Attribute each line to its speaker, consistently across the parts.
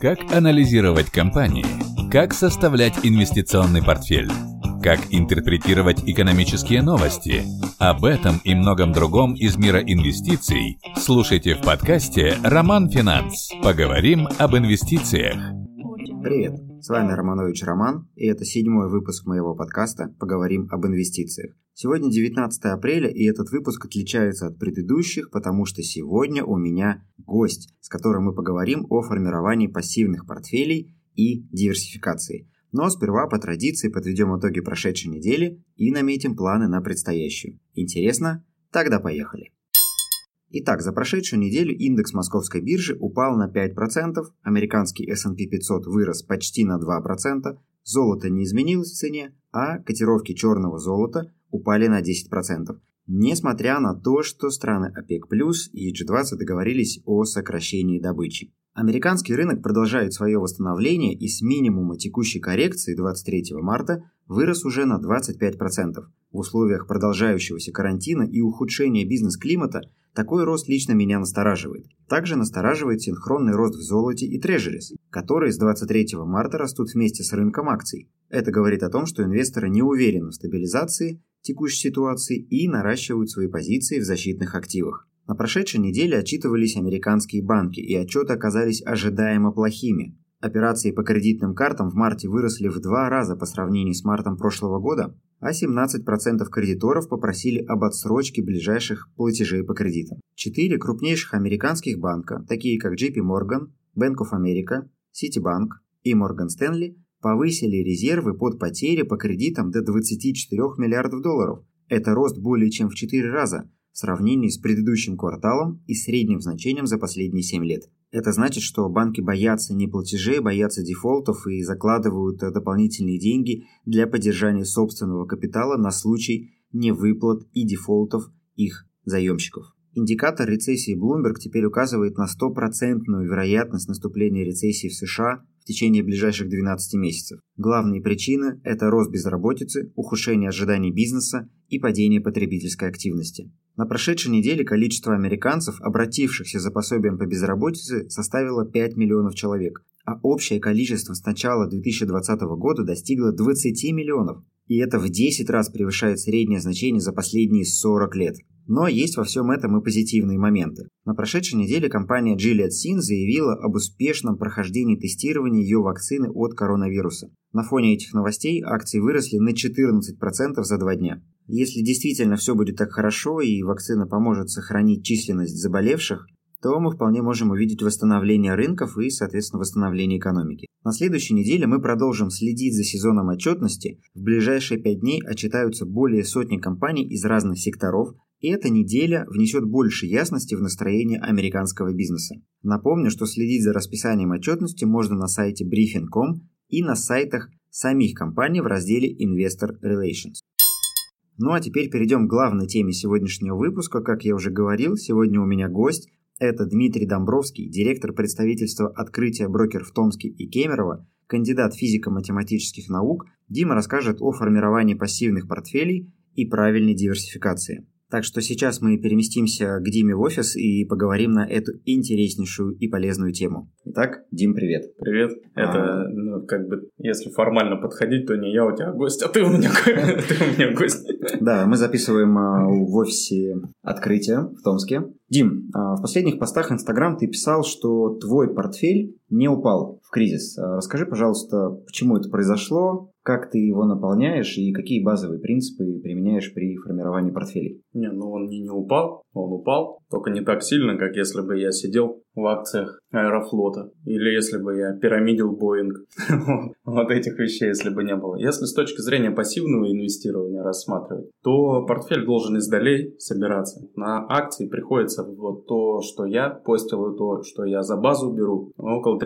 Speaker 1: Как анализировать компании? Как составлять инвестиционный портфель? Как интерпретировать экономические новости? Об этом и многом другом из мира инвестиций слушайте в подкасте «Роман Финанс». Поговорим об инвестициях.
Speaker 2: Привет, с вами Романович Роман, и это седьмой выпуск моего подкаста «Поговорим об инвестициях». Сегодня 19 апреля, и этот выпуск отличается от предыдущих, потому что сегодня у меня гость, с которым мы поговорим о формировании пассивных портфелей и диверсификации. Но сперва по традиции подведем итоги прошедшей недели и наметим планы на предстоящую. Интересно? Тогда поехали. Итак, за прошедшую неделю индекс московской биржи упал на 5%, американский S&P 500 вырос почти на 2%, золото не изменилось в цене, а котировки черного золота упали на 10%. Несмотря на то, что страны ОПЕК+, и G20 договорились о сокращении добычи. Американский рынок продолжает свое восстановление и с минимума текущей коррекции 23 марта вырос уже на 25%. В условиях продолжающегося карантина и ухудшения бизнес-климата такой рост лично меня настораживает. Также настораживает синхронный рост в золоте и трежерис, которые с 23 марта растут вместе с рынком акций. Это говорит о том, что инвесторы не уверены в стабилизации текущей ситуации и наращивают свои позиции в защитных активах. На прошедшей неделе отчитывались американские банки, и отчеты оказались ожидаемо плохими. Операции по кредитным картам в марте выросли в два раза по сравнению с мартом прошлого года, а 17% кредиторов попросили об отсрочке ближайших платежей по кредитам. Четыре крупнейших американских банка, такие как JP Morgan, Bank of America, Citibank и Morgan Stanley, повысили резервы под потери по кредитам до 24 миллиардов долларов. Это рост более чем в 4 раза в сравнении с предыдущим кварталом и средним значением за последние 7 лет. Это значит, что банки боятся неплатежей, боятся дефолтов и закладывают дополнительные деньги для поддержания собственного капитала на случай невыплат и дефолтов их заемщиков. Индикатор рецессии Bloomberg теперь указывает на стопроцентную вероятность наступления рецессии в США в течение ближайших 12 месяцев. Главные причины – это рост безработицы, ухудшение ожиданий бизнеса и падение потребительской активности. На прошедшей неделе количество американцев, обратившихся за пособием по безработице, составило 5 миллионов человек, а общее количество с начала 2020 года достигло 20 миллионов. И это в 10 раз превышает среднее значение за последние 40 лет. Но есть во всем этом и позитивные моменты. На прошедшей неделе компания Gilead Sin заявила об успешном прохождении тестирования ее вакцины от коронавируса. На фоне этих новостей акции выросли на 14% за два дня. Если действительно все будет так хорошо и вакцина поможет сохранить численность заболевших, то мы вполне можем увидеть восстановление рынков и, соответственно, восстановление экономики. На следующей неделе мы продолжим следить за сезоном отчетности. В ближайшие пять дней отчитаются более сотни компаний из разных секторов, и эта неделя внесет больше ясности в настроение американского бизнеса. Напомню, что следить за расписанием отчетности можно на сайте briefing.com и на сайтах самих компаний в разделе Investor Relations. Ну а теперь перейдем к главной теме сегодняшнего выпуска. Как я уже говорил, сегодня у меня гость. Это Дмитрий Домбровский, директор представительства открытия брокер в Томске и Кемерово, кандидат физико-математических наук. Дима расскажет о формировании пассивных портфелей и правильной диверсификации. Так что сейчас мы переместимся к Диме в офис и поговорим на эту интереснейшую и полезную тему. Итак, Дим, привет.
Speaker 3: Привет. А... Это, ну, как бы, если формально подходить, то не я у тебя гость, а ты у меня, ты у меня гость.
Speaker 2: Да, мы записываем а, в офисе открытие в Томске. Дим, а, в последних постах Инстаграм ты писал, что твой портфель не упал в кризис. Расскажи, пожалуйста, почему это произошло, как ты его наполняешь и какие базовые принципы применяешь при формировании портфелей?
Speaker 3: Не, ну он не, не упал, он упал, только не так сильно, как если бы я сидел в акциях Аэрофлота или если бы я пирамидил Боинг. вот этих вещей, если бы не было. Если с точки зрения пассивного инвестирования рассматривать, то портфель должен издалей собираться. На акции приходится вот то, что я постил, и то, что я за базу беру, около 30%.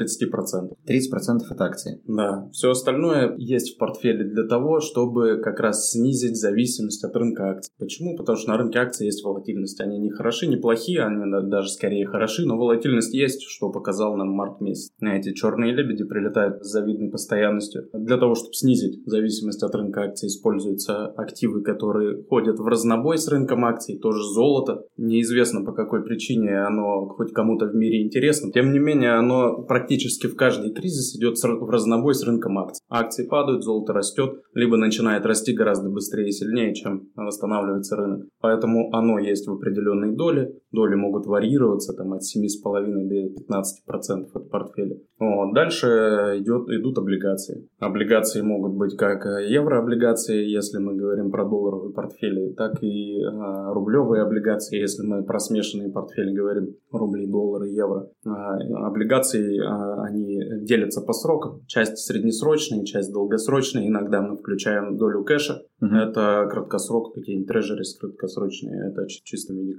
Speaker 3: 30%
Speaker 2: от акций?
Speaker 3: Да. Все остальное есть в портфеле для того, чтобы как раз снизить зависимость от рынка акций. Почему? Потому что на рынке акций есть волатильность. Они не хороши, не плохие, они даже скорее хороши, но волатильность есть, что показал нам март месяц. Эти черные лебеди прилетают с завидной постоянностью. Для того, чтобы снизить зависимость от рынка акций, используются активы, которые ходят в разнобой с рынком акций, тоже золото. Неизвестно по какой причине оно хоть кому-то в мире интересно. Тем не менее, оно практически в каждый кризис идет в разнобой с рынком акций. Акции падают, золото растет, либо начинает расти гораздо быстрее и сильнее, чем восстанавливается рынок. Поэтому оно есть в определенной доле. Доли могут варьироваться там, от 7,5 до 15% от портфеля. Вот. Дальше идет, идут облигации. Облигации могут быть как еврооблигации, если мы говорим про долларовые портфели, так и а, рублевые облигации, если мы про смешанные портфели говорим, рубли, доллары, евро. А, облигации, а, они делятся по срокам. Часть среднесрочная, часть долгосрочная. Иногда мы включаем долю кэша. Uh-huh. Это краткосрок, какие-нибудь трежерис краткосрочные. Это в чистом виде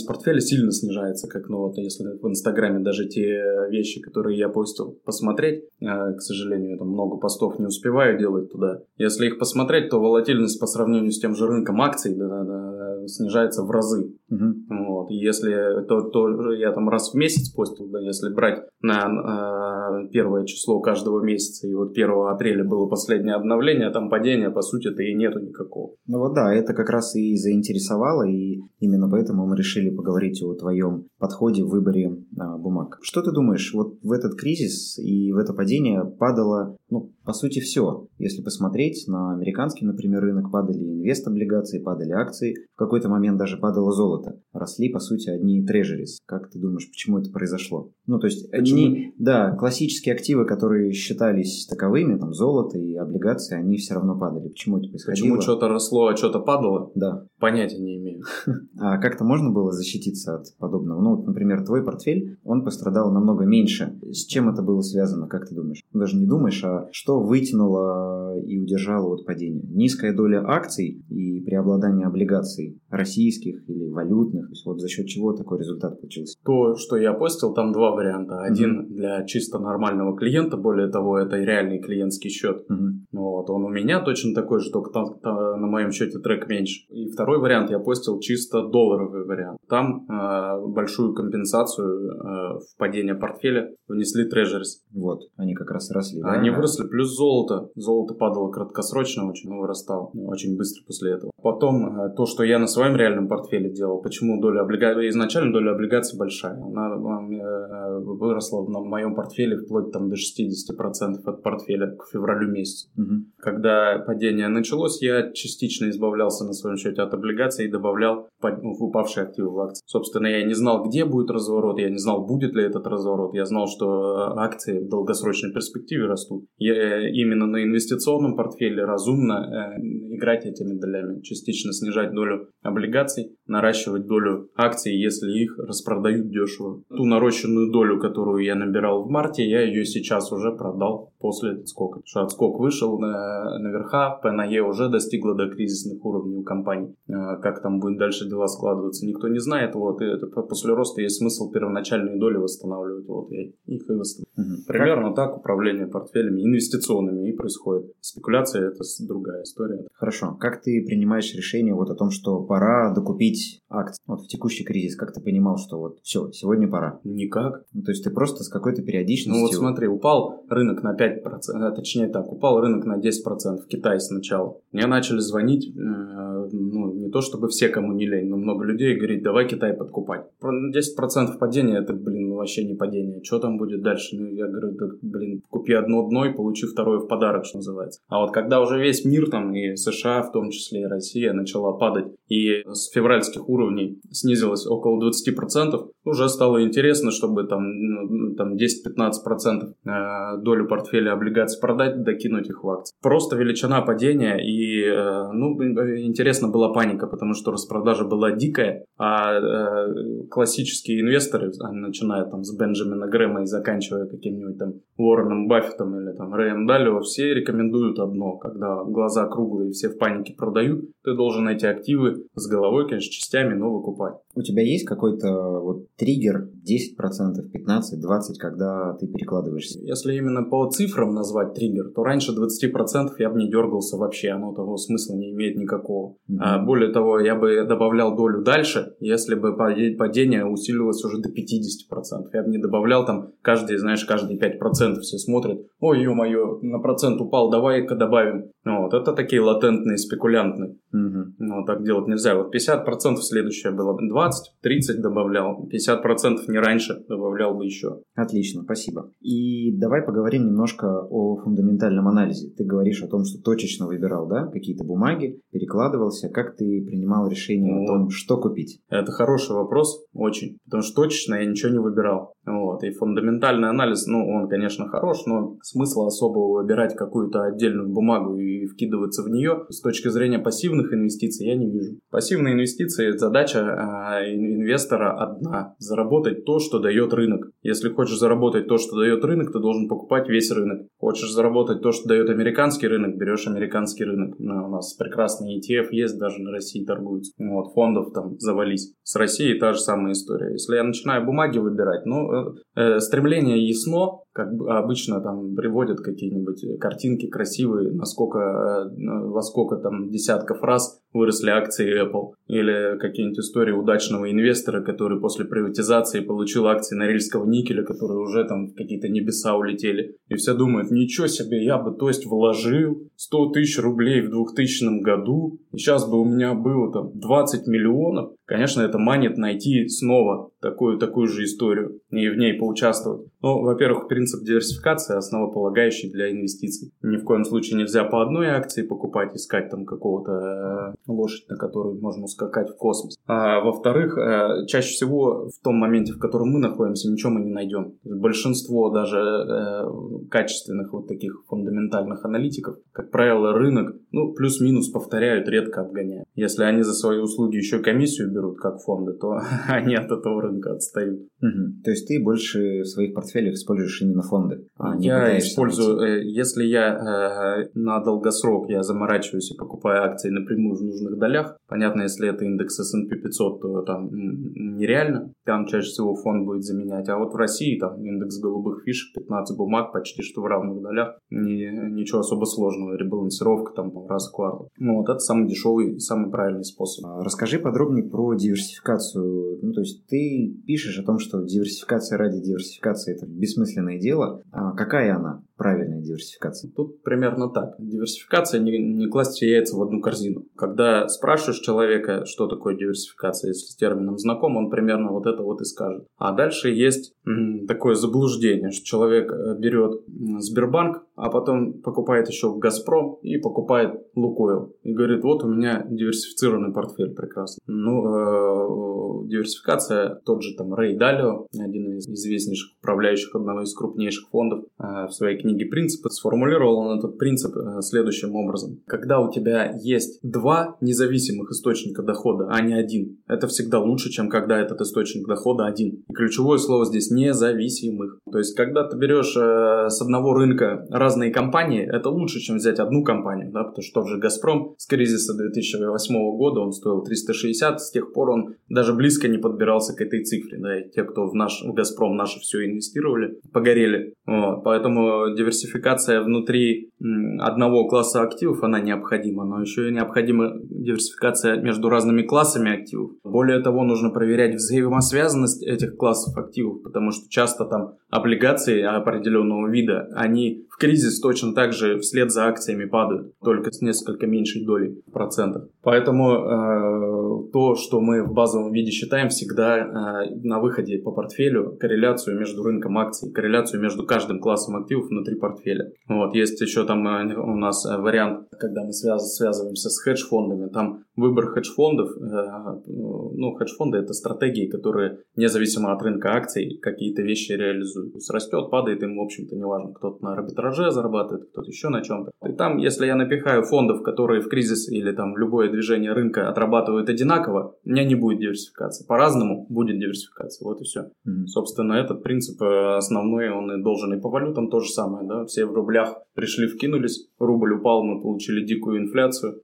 Speaker 3: Волатильность портфеля сильно снижается, как ну вот если в Инстаграме даже те вещи, которые я постил, посмотреть, к сожалению, там много постов не успеваю делать туда. Если их посмотреть, то волатильность по сравнению с тем же рынком акций да, да, да, снижается в разы. Uh-huh. Вот. И если то, то я там раз в месяц постил, да, если брать на э, первое число каждого месяца, и вот 1 апреля было последнее обновление, там падения, по сути-то и нету никакого.
Speaker 2: Ну вот да, это как раз и заинтересовало, и именно поэтому мы решили поговорить о твоем подходе в выборе а, бумаг. Что ты думаешь, вот в этот кризис и в это падение падало, ну, по сути, все. Если посмотреть на американский, например, рынок, падали инвест-облигации, падали акции, в какой-то момент даже падало золото. Росли, по сути, одни трежерис. Как ты думаешь, почему это произошло? Ну, то есть, одни, да, классические активы, которые считались таковыми, там, золото и облигации, они все равно падали. Почему это происходило?
Speaker 3: Почему что-то росло, а что-то падало?
Speaker 2: Да.
Speaker 3: Понятия не имею.
Speaker 2: А как-то можно было защититься от подобного? Ну, вот, например, твой портфель, он пострадал намного меньше. С чем это было связано, как ты думаешь? Даже не думаешь, а что вытянуло и удержало от падения? Низкая доля акций и преобладание облигаций российских или валютных. То есть вот за счет чего такой результат получился?
Speaker 3: То, что я постил, там два варианта. Один mm-hmm. для чисто нормального клиента, более того, это реальный клиентский счет. Mm-hmm. Вот, он у меня точно такой же, только там, там, на моем счете трек меньше. И второй вариант я постил чисто долларовый вариант. Там э, большую компенсацию э, в падение портфеля внесли трежерис.
Speaker 2: Вот, они как раз росли.
Speaker 3: Да? Они выросли, плюс золото. Золото падало краткосрочно очень, вырастало очень быстро после этого. Потом э, то, что я на своем реальном портфеле делал, почему доля облигаций, изначально доля облигаций большая. Она э, выросла на моем портфеле вплоть там до 60% от портфеля к февралю месяцу. Угу. Когда падение началось, я частично избавлялся на своем счете от облигаций и добавлял ну, в упавшие активы в акции. Собственно, я не знал, где будет разворот, я не знал, будет ли этот разворот. Я знал, что э, акции в долгосрочной перспективе растут. Я э, именно на инвестиционном портфеле разумно э, играть этими долями, частично снижать долю облигаций, наращивать долю акций, если их распродают дешево. Ту нарощенную долю, которую я набирал в марте, я ее сейчас уже продал после отскока. Что отскок вышел на, наверха, ПНЕ уже достигла до кризисных уровней у компаний. А, как там будет дальше дела складываться, никто не знает. Вот, и это, после роста есть смысл первоначальные доли восстанавливать. Вот я их и восстанавливаю. Угу. Примерно так управление портфелями инвестиционными и происходит. Спекуляция это другая история.
Speaker 2: Хорошо. Как ты принимаешь решение вот о том, что пора докупить акции? Вот в текущий кризис, как ты понимал, что вот все, сегодня пора?
Speaker 3: Никак.
Speaker 2: Ну, то есть ты просто с какой-то периодичностью...
Speaker 3: Ну вот смотри, упал рынок на 5%, а, точнее так, упал рынок на 10% в Китае сначала. Мне начали звонить, э, ну не то чтобы все, кому не лень, но много людей говорит, давай Китай подкупать. 10% падения, это, блин, вообще не падение. Что там будет дальше? Ну я говорю, да, блин, купи одно дно и получи второе в подарок, что называется. А вот когда уже весь мир там и США, в том числе и Россия, начала падать и с февральских уровней снизилась около 20%, уже стало интересно, чтобы там, ну, там 10-15% э, долю портфеля облигаций продать, докинуть их в акции. Просто величина падения и, э, ну, интересно была паника, потому что распродажа была дикая, а э, классические инвесторы начинают там с Бенджамина Грэма и заканчивая каким-нибудь там Уорреном Баффетом или там Рэем Далио, все рекомендуют одно, когда глаза круглые и все в панике продают, ты должен эти активы с головой, конечно, частями, но выкупать.
Speaker 2: У тебя есть какой-то вот триггер 10%, 15, 20, когда ты перекладываешься?
Speaker 3: Если именно по цифрам назвать триггер, то раньше 20% я бы не дергался вообще, оно того смысла не имеет никакого. Mm-hmm. А, более того, я бы добавлял долю дальше, если бы падение усилилось уже до 50%. Я бы не добавлял там каждый, знаешь, каждые 5% все смотрят, ой, ё-моё, на процент упал, давай-ка добавим. Вот, это такие латентные, спекулянтные. Mm-hmm. Ну, так делать нельзя. Вот 50% следующее было 20, 30 добавлял, 50% не раньше добавлял бы еще.
Speaker 2: Отлично, спасибо. И давай поговорим немножко о фундаментальном анализе. Ты говоришь о том, что точечно выбирал, да, какие-то бумаги, перекладывался. Как ты принимал решение ну, о том, что купить?
Speaker 3: Это хороший вопрос, очень. Потому что точечно я ничего не выбирал. Вот. И фундаментальный анализ, ну, он, конечно, хорош, но смысла особого выбирать какую-то отдельную бумагу и вкидываться в нее с точки зрения пассивных инвестиций я не вижу. Пассивные инвестиции, задача инвестора одна – заработать то, что дает рынок. Если хочешь заработать то, что дает рынок, ты должен покупать весь рынок. Хочешь заработать то, что дает американский рынок, берешь американский рынок. Ну, у нас прекрасный ETF есть, даже на России торгуется. Вот, фондов там завались. С Россией та же самая история. Если я начинаю бумаги выбирать, ну, э, э, стремление ясно, как обычно там приводят какие-нибудь картинки красивые, насколько, э, во сколько там десятков раз выросли акции Apple. Или какие-нибудь истории удачного инвестора, который после приватизации получил акции Норильского никеля, которые уже там в какие-то небеса улетели. И все думают, ничего себе, я бы, то есть, вложил 100 тысяч рублей в 2000 году, и сейчас бы у меня было там 20 миллионов. Конечно, это манит найти снова такую, такую же историю и в ней поучаствовать. Ну, во-первых, принцип диверсификации основополагающий для инвестиций. Ни в коем случае нельзя по одной акции покупать, искать там какого-то э, лошадь, на которую можно ускакать в космос. А во-вторых, э, чаще всего в том моменте, в котором мы находимся, ничего мы не найдем. Большинство даже э, качественных вот таких фундаментальных аналитиков, как правило, рынок, ну, плюс-минус повторяют, редко обгоняют. Если они за свои услуги еще комиссию берут, как фонды, то они от этого рынка отстают.
Speaker 2: Угу. То есть ты больше в своих портфелях используешь именно фонды?
Speaker 3: А я использую, найти. Э, если я э, на долгосрок я заморачиваюсь и покупаю акции напрямую в нужных долях, понятно, если это индекс S&P 500, то там нереально, там чаще всего фонд будет заменять, а вот в России там индекс голубых фишек, 15 бумаг почти что в равных долях, не, ничего особо сложного, ребалансировка там раз в квартал. Ну вот это самый дешевый и самый правильный способ.
Speaker 2: А расскажи подробнее про диверсификацию, ну то есть ты пишешь о том, что диверсификация ради диверсификации это бессмысленное дело, а какая она? Правильная диверсификация?
Speaker 3: Тут примерно так. Диверсификация не, не класть яйца в одну корзину. Когда спрашиваешь человека, что такое диверсификация, если с термином знаком, он примерно вот это вот и скажет. А дальше есть такое заблуждение, что человек э, берет Сбербанк, а потом покупает еще Газпром и покупает Лукойл. И говорит, вот у меня диверсифицированный портфель прекрасно. Ну, э, диверсификация, тот же там Рэй один из известнейших управляющих одного из крупнейших фондов, э, в своей книге «Принципы» сформулировал он этот принцип э, следующим образом. Когда у тебя есть два независимых источника дохода, а не один, это всегда лучше, чем когда этот источник дохода один. И ключевое слово здесь «независимых». То есть, когда ты берешь э, с одного рынка раз разные компании, это лучше, чем взять одну компанию, да, потому что тот же «Газпром» с кризиса 2008 года, он стоил 360, с тех пор он даже близко не подбирался к этой цифре, да, и те, кто в наш в «Газпром» наши все инвестировали, погорели. Вот. Поэтому диверсификация внутри одного класса активов, она необходима, но еще и необходима диверсификация между разными классами активов. Более того, нужно проверять взаимосвязанность этих классов активов, потому что часто там облигации определенного вида, они кризис точно так же вслед за акциями падают, только с несколько меньшей долей процентов. Поэтому э, то, что мы в базовом виде считаем, всегда э, на выходе по портфелю корреляцию между рынком акций, корреляцию между каждым классом активов внутри портфеля. Вот, есть еще там э, у нас вариант, когда мы связ, связываемся с хедж-фондами, там выбор хедж-фондов, э, ну, хедж-фонды это стратегии, которые независимо от рынка акций какие-то вещи реализуют. То есть растет, падает им, в общем-то, неважно, кто-то на арбитраже арбитраже зарабатывает, кто-то еще на чем-то. И там, если я напихаю фондов, которые в кризис или там любое движение рынка отрабатывают одинаково, у меня не будет диверсификации. По-разному будет диверсификация. Вот и все. Mm-hmm. Собственно, этот принцип э, основной, он и должен и по валютам то же самое. Да? Все в рублях пришли, вкинулись, рубль упал, мы получили дикую инфляцию,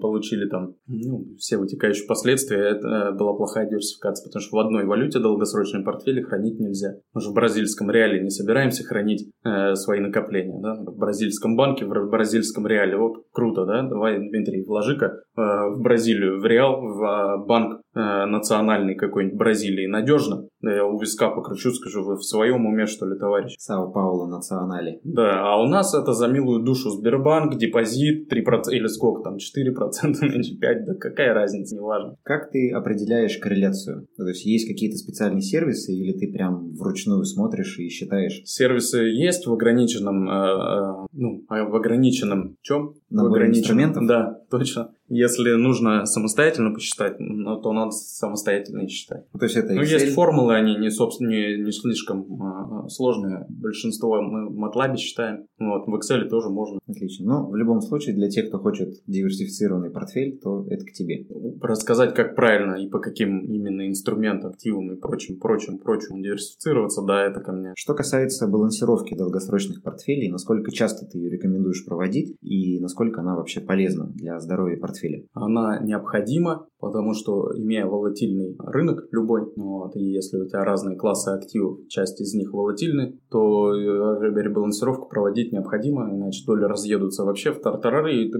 Speaker 3: получили там ну, все вытекающие последствия. Это была плохая диверсификация, потому что в одной валюте долгосрочные портфели хранить нельзя. Мы же в бразильском реале не собираемся хранить э, свои накопления. Да? В бразильском банке, в бразильском реале. Вот круто, да? Давай, Дмитрий, вложи-ка э, в Бразилию, в реал, в э, банк э, национальный какой-нибудь Бразилии. Надежно? Да я у виска покручу, скажу, вы в своем уме, что ли, товарищ?
Speaker 2: Сао Пауло национали.
Speaker 3: Да, а у нас это за милую душу Сбербанк, депозит 3% или сколько там, 4% меньше 5%, да какая разница, неважно.
Speaker 2: Как ты определяешь корреляцию? То есть есть какие-то специальные сервисы или ты прям вручную смотришь и считаешь?
Speaker 3: Сервисы есть в ограниченном, э, э, ну, а в ограниченном чем?
Speaker 2: Наборе в ограниченном, инструментов?
Speaker 3: Да, точно. Если нужно самостоятельно посчитать, ну, то надо самостоятельно считать.
Speaker 2: То есть это
Speaker 3: Ну, есть формулы, они не, собственно, не, не слишком э, сложные. Большинство мы в MATLAB считаем. Вот, в Excel тоже можно.
Speaker 2: Отлично. Но в любом случае, для тех, кто хочет диверсифицированный портфель, то это к тебе.
Speaker 3: Рассказать, как правильно и по каким именно инструментам, активам и прочим, прочим, прочим диверсифицироваться, да, это ко мне.
Speaker 2: Что касается балансировки долгосрочных портфелей, насколько часто ты ее рекомендуешь проводить и насколько она вообще полезна для здоровья портфеля? Портфеле?
Speaker 3: Она необходима, потому что имея волатильный рынок любой, вот, и если у тебя разные классы активов, часть из них волатильны, то э, ребалансировку проводить необходимо, иначе доли разъедутся вообще в тартарары, и ты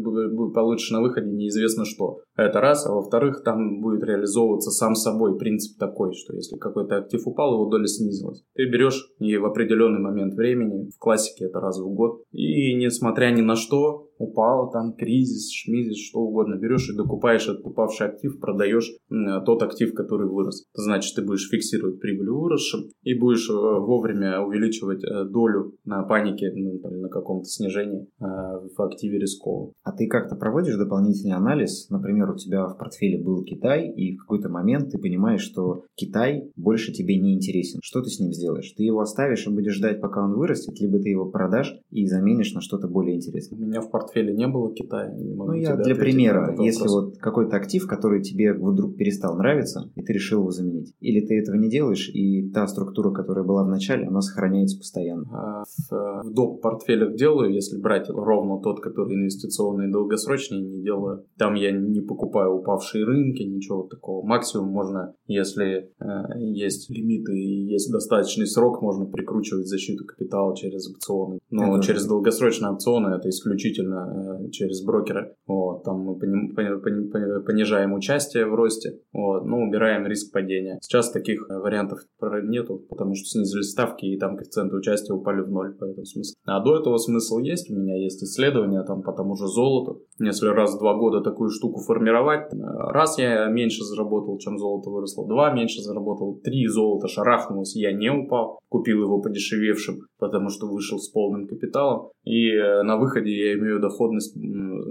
Speaker 3: получишь на выходе неизвестно что. Это раз, а во-вторых, там будет реализовываться сам собой принцип такой, что если какой-то актив упал, его доля снизилась. Ты берешь и в определенный момент времени, в классике это раз в год, и несмотря ни на что, упал там кризис, шмизис, что угодно, берешь и докупаешь этот упавший актив, продаешь тот актив, который вырос. Значит, ты будешь фиксировать прибыль выросшим и будешь э, вовремя увеличивать э, долю на панике, ну, на каком-то снижении э, в активе рисковом.
Speaker 2: А ты как-то проводишь дополнительный анализ? Например, у тебя в портфеле был Китай, и в какой-то момент ты понимаешь, что Китай больше тебе не интересен. Что ты с ним сделаешь? Ты его оставишь и будешь ждать, пока он вырастет, либо ты его продашь и заменишь на что-то более интересное?
Speaker 3: У меня в портфеле не было Китая. Не
Speaker 2: ну, я для примера, если вот какой-то актив, который тебе вдруг перестал нравиться, и ты решил его заменить. Или ты этого не делаешь, и та структура, которая была в начале, она сохраняется постоянно.
Speaker 3: А в, э, в доп. портфелях делаю, если брать ровно тот, который инвестиционный и долгосрочный, не делаю. Там я не покупаю упавшие рынки, ничего такого. Максимум можно, если э, есть лимиты и есть достаточный срок, можно прикручивать защиту капитала через опционы. Но это через долгосрочные опционы это исключительно через брокера. Вот, там мы понижаем участие в росте, вот, но убираем риск падения. Сейчас таких э, вариантов нету, потому что снизили ставки и там коэффициенты участия упали в ноль, поэтому смысл. А до этого смысл есть, у меня есть исследования там по тому же золоту. Если раз в два года такую штуку формировать, э, раз я меньше заработал, чем золото выросло, два меньше заработал, три золота шарахнулось, я не упал, купил его подешевевшим, потому что вышел с полным капиталом, и э, на выходе я имею доходность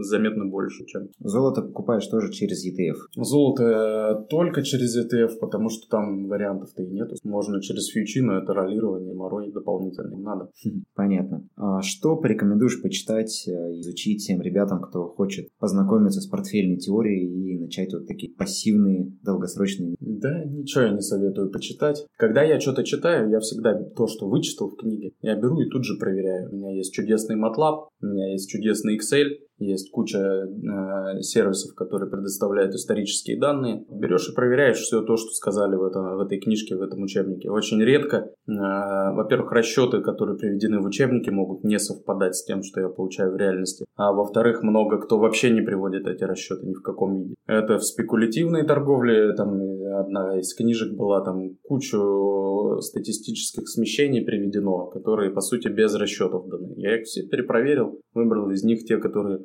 Speaker 3: заметно больше, чем...
Speaker 2: Золото покупаешь тоже через ETF?
Speaker 3: Золото э, только через ETF, потому что там вариантов-то и нету. Можно через фьючи, но это роллирование, морой дополнительно надо.
Speaker 2: Хм, понятно. А что порекомендуешь почитать, э, изучить тем ребятам, кто хочет познакомиться с портфельной теорией и начать вот такие пассивные, долгосрочные?
Speaker 3: Да, ничего я не советую почитать. Когда я что-то читаю, я всегда то, что вычитал в книге, я беру и тут же проверяю. У меня есть чудесный MATLAB, у меня есть чудесный интересный Excel, есть куча э, сервисов, которые предоставляют исторические данные. Берешь и проверяешь все то, что сказали в, этом, в этой книжке, в этом учебнике. Очень редко, э, во-первых, расчеты, которые приведены в учебнике, могут не совпадать с тем, что я получаю в реальности. А во-вторых, много кто вообще не приводит эти расчеты ни в каком виде. Это в спекулятивной торговле, там одна из книжек была, там кучу статистических смещений приведено, которые, по сути, без расчетов даны. Я их все перепроверил, выбрал из них те, которые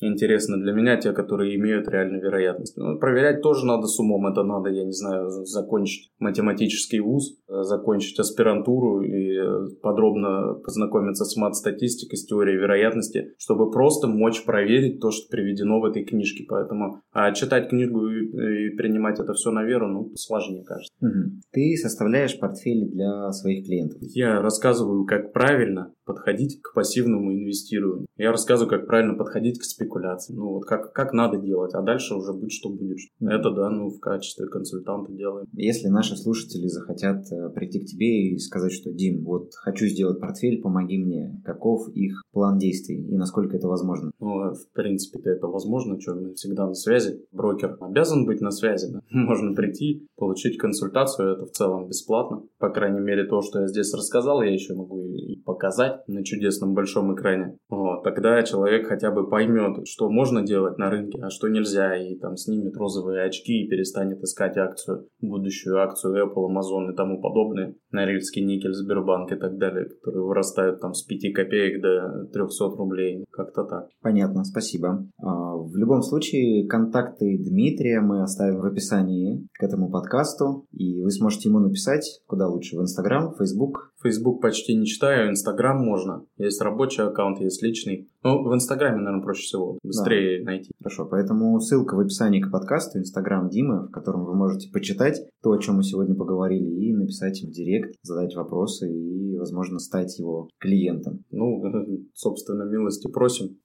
Speaker 3: интересны для меня те, которые имеют реальную вероятность. Ну, проверять тоже надо с умом, это надо, я не знаю, закончить математический вуз, закончить аспирантуру и подробно познакомиться с мат-статистикой, с теорией вероятности, чтобы просто мочь проверить то, что приведено в этой книжке. Поэтому а читать книгу и, и принимать это все на веру, ну, сложнее, кажется.
Speaker 2: Угу. Ты составляешь портфели для своих клиентов.
Speaker 3: Я рассказываю, как правильно подходить к пассивному инвестированию. Я рассказываю, как правильно подходить к спекуляции. Ну, вот как, как надо делать, а дальше уже будет, что будет. Это, да, ну, в качестве консультанта делаем.
Speaker 2: Если наши слушатели захотят э, прийти к тебе и сказать, что, Дим, вот хочу сделать портфель, помоги мне. Каков их план действий и насколько это возможно?
Speaker 3: Ну, в принципе, это возможно, что мы всегда на связи. Брокер обязан быть на связи, да? Можно прийти, получить консультацию, это в целом бесплатно. По крайней мере, то, что я здесь рассказал, я еще могу и показать на чудесном большом экране. Вот, тогда человек хотя бы поймет, что можно делать на рынке, а что нельзя, и там снимет розовые очки и перестанет искать акцию, будущую акцию Apple, Amazon и тому подобное, Норильский никель, Сбербанк и так далее, которые вырастают там с 5 копеек до 300 рублей, как-то так.
Speaker 2: Понятно, спасибо. А, в любом случае, контакты Дмитрия мы оставим в описании к этому подкасту, и вы сможете ему написать, куда лучше, в Инстаграм, Фейсбук.
Speaker 3: Фейсбук почти не читаю, Инстаграм можно. Есть рабочий аккаунт, есть личный. Ну, в Инстаграме, наверное, проще всего. Быстрее да. найти.
Speaker 2: Хорошо, поэтому ссылка в описании к подкасту, Инстаграм Димы, в котором вы можете почитать то, о чем мы сегодня поговорили, и написать в директ, задать вопросы и, возможно, стать его клиентом.
Speaker 3: Ну, собственно, милости просим.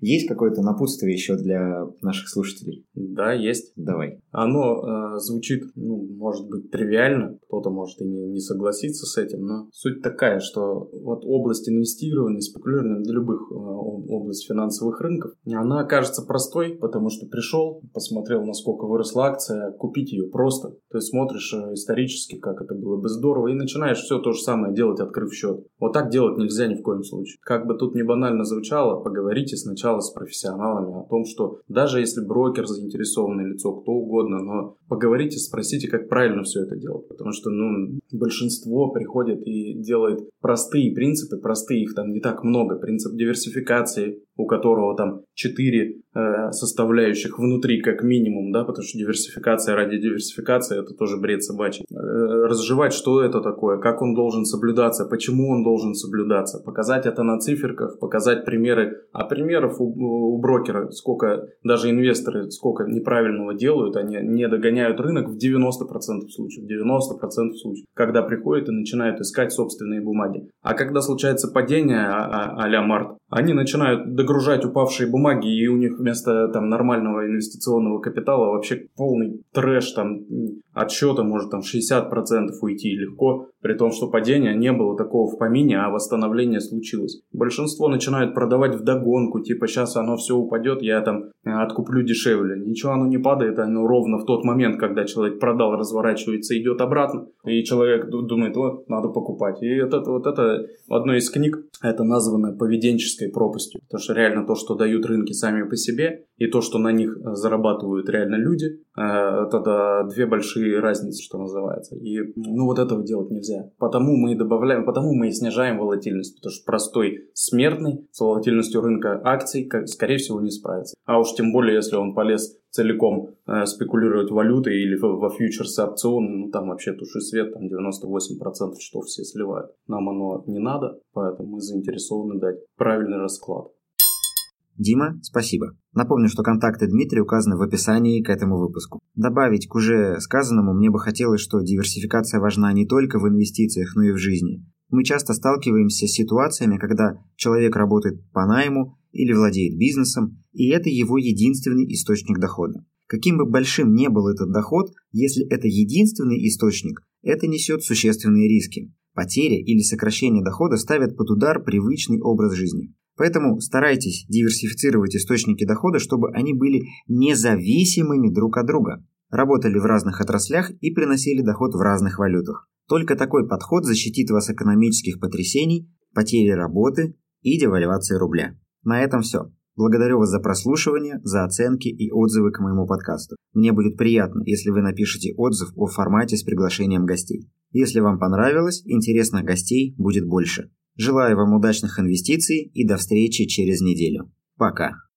Speaker 2: Есть какое-то напутствие еще для наших слушателей?
Speaker 3: Да, есть.
Speaker 2: Давай.
Speaker 3: Оно э, звучит, ну, может быть, тривиально, кто-то может и не, не согласиться с этим, но суть такая, что вот область инвестирования, спекулирования для любых э, область финансовых рынков, она кажется простой, потому что пришел, посмотрел, насколько выросла акция, купить ее просто. То есть смотришь э, исторически, как это было бы здорово, и начинаешь все то же самое делать, открыв счет. Вот так делать нельзя ни в коем случае. Как бы тут не банально звучало, поговорите сначала с профессионалами о том, что даже если брокер, заинтересованное лицо, кто угодно, но поговорите, спросите, как правильно все это делать. Потому что, ну, большинство приходит и делает простые принципы, простые, их там не так много. Принцип диверсификации, у которого там 4 э, составляющих внутри как минимум, да, потому что диверсификация ради диверсификации это тоже бред собачий. Э, разжевать, что это такое, как он должен соблюдаться, почему он должен соблюдаться, показать это на циферках, показать примеры, а примеров у, у брокера, сколько даже инвесторы, сколько неправильного делают, они не догоняют рынок в 90% случаев, 90% случаев, когда приходят и начинают искать собственные бумаги. А когда случается падение а, а, а-ля март, они начинают догружать упавшие бумаги, и у них вместо там нормального инвестиционного капитала вообще полный трэш, там от счета может там 60% уйти легко, при том, что падения не было такого в помине, а восстановление случилось. Большинство начинают продавать в догонку, типа сейчас оно все упадет, я там э, откуплю дешевле. Ничего оно не падает, оно ровно в тот момент, когда человек продал, разворачивается, идет обратно, и человек думает, вот, надо покупать. И это, вот это в одной из книг, это названо поведенческой пропастью. Потому что реально то, что дают рынки сами по себе, и то, что на них э, зарабатывают реально люди, э, это две большие разницы, что называется. И ну вот этого делать нельзя. Потому мы и добавляем, потому мы и снижаем волатильность, потому что простой смертный с волатильностью рынка акций, скорее всего, не справится. А уж тем более, если он полез целиком э, спекулировать валютой или во фьючерсы опционы, ну там вообще туши свет, там 98% что все сливают. Нам оно не надо, поэтому мы заинтересованы дать правильный расклад.
Speaker 2: Дима, спасибо. Напомню, что контакты Дмитрия указаны в описании к этому выпуску. Добавить к уже сказанному мне бы хотелось, что диверсификация важна не только в инвестициях, но и в жизни. Мы часто сталкиваемся с ситуациями, когда человек работает по найму или владеет бизнесом, и это его единственный источник дохода. Каким бы большим ни был этот доход, если это единственный источник, это несет существенные риски. Потеря или сокращение дохода ставят под удар привычный образ жизни. Поэтому старайтесь диверсифицировать источники дохода, чтобы они были независимыми друг от друга, работали в разных отраслях и приносили доход в разных валютах. Только такой подход защитит вас экономических потрясений, потери работы и девальвации рубля. На этом все. Благодарю вас за прослушивание, за оценки и отзывы к моему подкасту. Мне будет приятно, если вы напишите отзыв о формате с приглашением гостей. Если вам понравилось, интересных гостей будет больше. Желаю вам удачных инвестиций и до встречи через неделю. Пока.